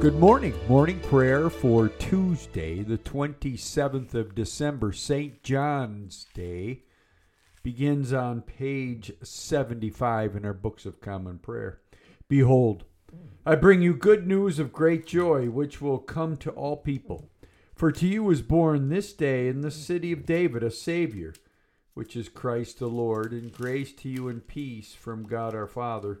Good morning. Morning prayer for Tuesday, the 27th of December, St. John's Day, begins on page 75 in our Books of Common Prayer. Behold, I bring you good news of great joy, which will come to all people. For to you is born this day in the city of David a Savior, which is Christ the Lord, and grace to you and peace from God our Father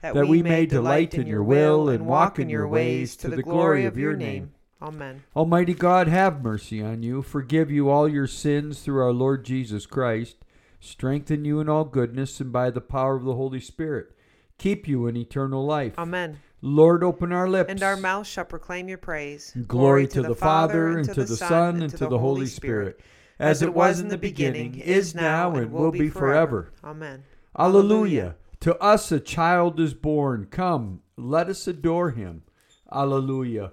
that we may delight in your will and walk in your ways to the glory of your name. Amen. Almighty God, have mercy on you, forgive you all your sins through our Lord Jesus Christ, strengthen you in all goodness, and by the power of the Holy Spirit, keep you in eternal life. Amen. Lord, open our lips. And our mouth shall proclaim your praise. Glory, to, the Father, and to the Son, and to the Holy Spirit, as it was in the beginning, is now, and will be forever. Amen. Alleluia. To us a child is born. Come, let us adore him. Alleluia.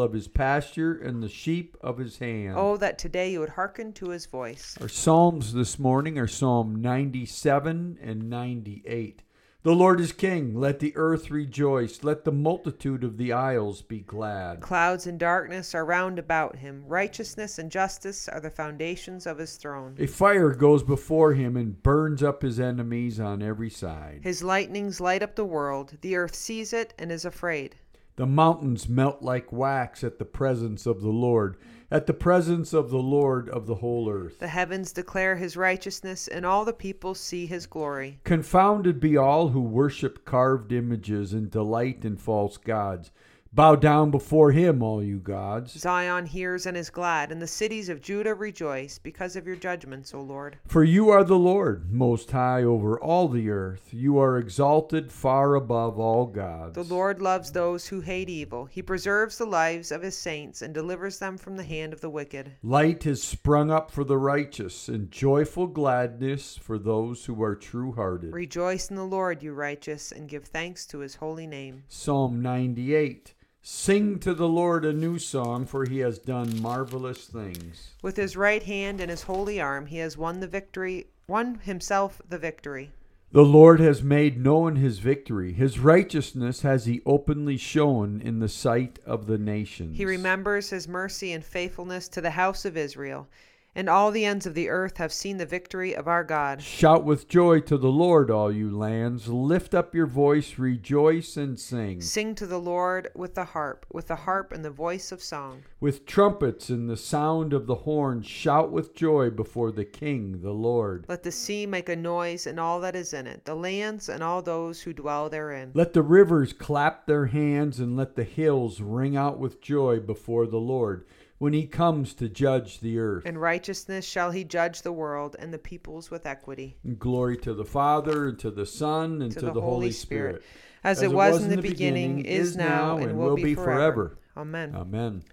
of his pasture and the sheep of his hand. Oh, that today you would hearken to his voice. Our Psalms this morning are Psalm 97 and 98. The Lord is King. Let the earth rejoice. Let the multitude of the isles be glad. Clouds and darkness are round about him. Righteousness and justice are the foundations of his throne. A fire goes before him and burns up his enemies on every side. His lightnings light up the world. The earth sees it and is afraid. The mountains melt like wax at the presence of the Lord, at the presence of the Lord of the whole earth. The heavens declare his righteousness, and all the peoples see his glory. Confounded be all who worship carved images and delight in false gods. Bow down before him, all you gods. Zion hears and is glad, and the cities of Judah rejoice because of your judgments, O Lord. For you are the Lord, most high over all the earth. You are exalted far above all gods. The Lord loves those who hate evil. He preserves the lives of his saints and delivers them from the hand of the wicked. Light has sprung up for the righteous, and joyful gladness for those who are true hearted. Rejoice in the Lord, you righteous, and give thanks to his holy name. Psalm 98. Sing to the Lord a new song, for he has done marvelous things. With his right hand and his holy arm, he has won the victory, won himself the victory. The Lord has made known his victory. His righteousness has he openly shown in the sight of the nations. He remembers his mercy and faithfulness to the house of Israel, and all the ends of the earth have seen the victory of our God. Shout with joy to the Lord, all you lands. Lift up your voice, rejoice and sing. Sing to the Lord with the harp, with the harp and the voice of song. With trumpets and the sound of the horn, shout with joy before the King, the Lord. Let the sea make a noise and all that is in it, the lands and all those who dwell therein. Let the rivers clap their hands, and let the hills ring out with joy before the Lord when he comes to judge the earth. In righteousness shall he judge the world and the peoples with equity. And glory to the Father, and to the Son, and to, the, Holy Spirit. As, it was, in the beginning, is now, and will be forever. Amen. Amen.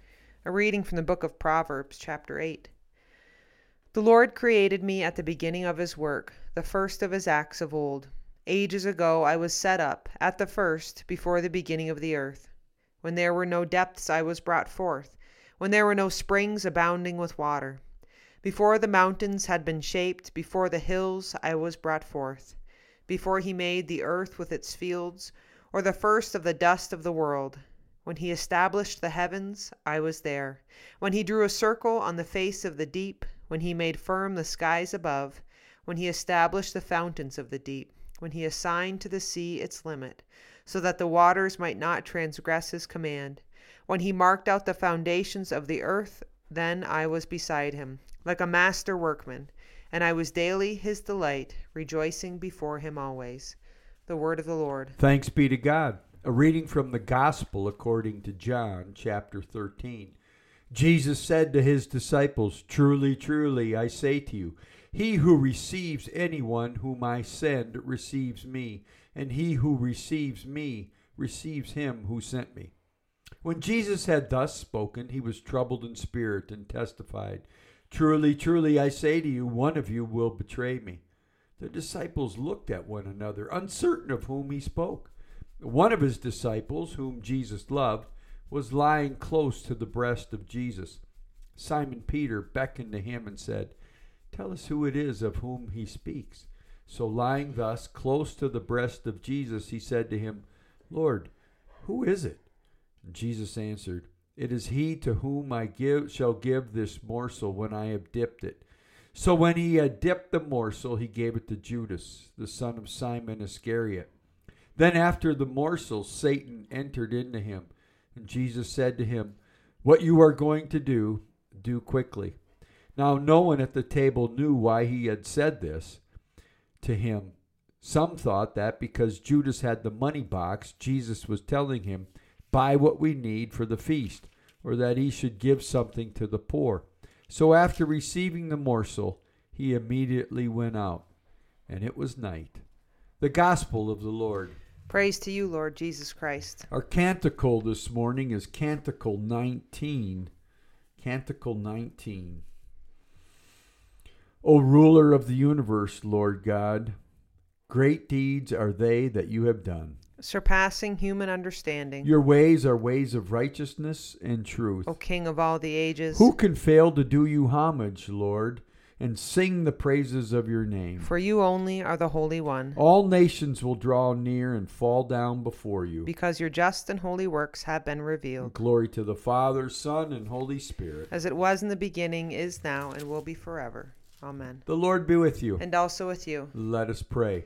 A reading from the book of Proverbs, chapter 8. The Lord created me at the beginning of his work, the first of his acts of old. Ages ago I was set up, at the first, before the beginning of the earth. When there were no depths, I was brought forth, when there were no springs abounding with water. Before the mountains had been shaped, before the hills, I was brought forth. Before he made the earth with its fields, or the first of the dust of the world. When he established the heavens, I was there. When he drew a circle on the face of the deep, when he made firm the skies above, when he established the fountains of the deep, when he assigned to the sea its limit, so that the waters might not transgress his command, When he marked out the foundations of the earth, then I was beside him, like a master workman, and I was daily his delight, rejoicing before him always. The word of the Lord. Thanks be to God. A reading from the Gospel according to John, chapter 13. Jesus said to his disciples, Truly, truly, I say to you, he who receives anyone whom I send receives me, and he who receives me receives him who sent me. When Jesus had thus spoken, he was troubled in spirit and testified, Truly, truly, I say to you, one of you will betray me. The disciples looked at one another, uncertain of whom he spoke. One of his disciples, whom Jesus loved, was lying close to the breast of Jesus. Simon Peter beckoned to him and said, Tell us who it is of whom he speaks. So, lying thus close to the breast of Jesus, he said to him, Lord, who is it? Jesus answered, It is he to whom I give shall give this morsel when I have dipped it. So when he had dipped the morsel, he gave it to Judas, the son of Simon Iscariot. Then after the morsel, Satan entered into him, and Jesus said to him, What you are going to do, do quickly. Now no one at the table knew why he had said this to him. Some thought that because Judas had the money box, Jesus was telling him, Buy what we need for the feast, or that he should give something to the poor. So after receiving the morsel, he immediately went out, and it was night. The Gospel of the Lord. Praise to you, Lord Jesus Christ. Our canticle this morning is Canticle 19. Canticle 19. O ruler of the universe, Lord God, great deeds are they that you have done. Surpassing human understanding. Your ways are ways of righteousness and truth. O King of all the ages. Who can fail to do you homage, Lord, and sing the praises of your name? For you only are the Holy One. All nations will draw near and fall down before you. Because your just and holy works have been revealed. Glory to the Father, Son, and Holy Spirit. As it was in the beginning, is now, and will be forever. Amen. The Lord be with you. And also with you. Let us pray.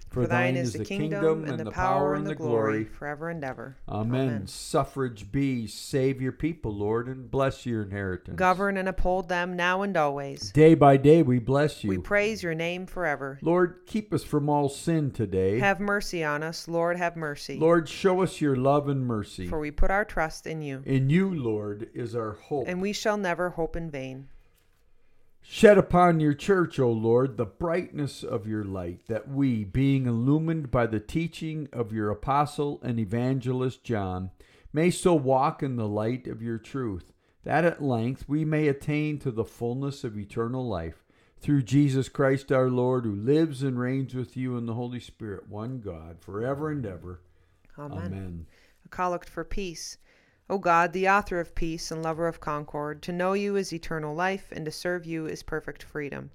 For thine is the kingdom, and the power, and the glory, forever and ever. Amen. Amen. Suffrage B, save your people, Lord, and bless your inheritance. Govern and uphold them now and always. Day by day we bless you. We praise your name forever. Lord, keep us from all sin today. Have mercy on us, Lord, have mercy. Lord, show us your love and mercy. For we put our trust in you. In you, Lord, is our hope. And we shall never hope in vain. Shed upon your church, O Lord, the brightness of your light, that we, being illumined by the teaching of your apostle and evangelist John, may so walk in the light of your truth, that at length we may attain to the fullness of eternal life. Through Jesus Christ our Lord, who lives and reigns with you in the Holy Spirit, one God, forever and ever. Amen. Amen. A collect for peace. O God, the author of peace and lover of concord, to know you is eternal life, and to serve you is perfect freedom.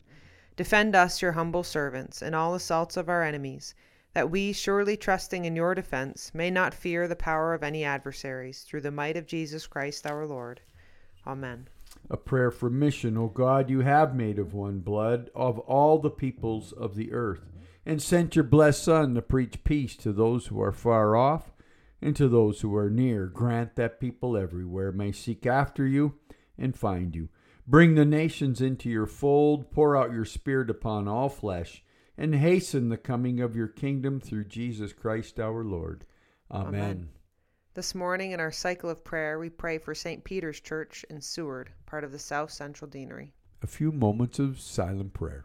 Defend us, your humble servants, in all assaults of our enemies, that we, surely trusting in your defense, may not fear the power of any adversaries, through the might of Jesus Christ our Lord. Amen. A prayer for mission, O God, you have made of one blood of all the peoples of the earth, and sent your blessed Son to preach peace to those who are far off and to those who are near. Grant that people everywhere may seek after you and find you. Bring the nations into your fold, pour out your Spirit upon all flesh, and hasten the coming of your kingdom through Jesus Christ our Lord. Amen. Amen. This morning in our cycle of prayer, we pray for St. Peter's Church in Seward, part of the South Central Deanery. A few moments of silent prayer.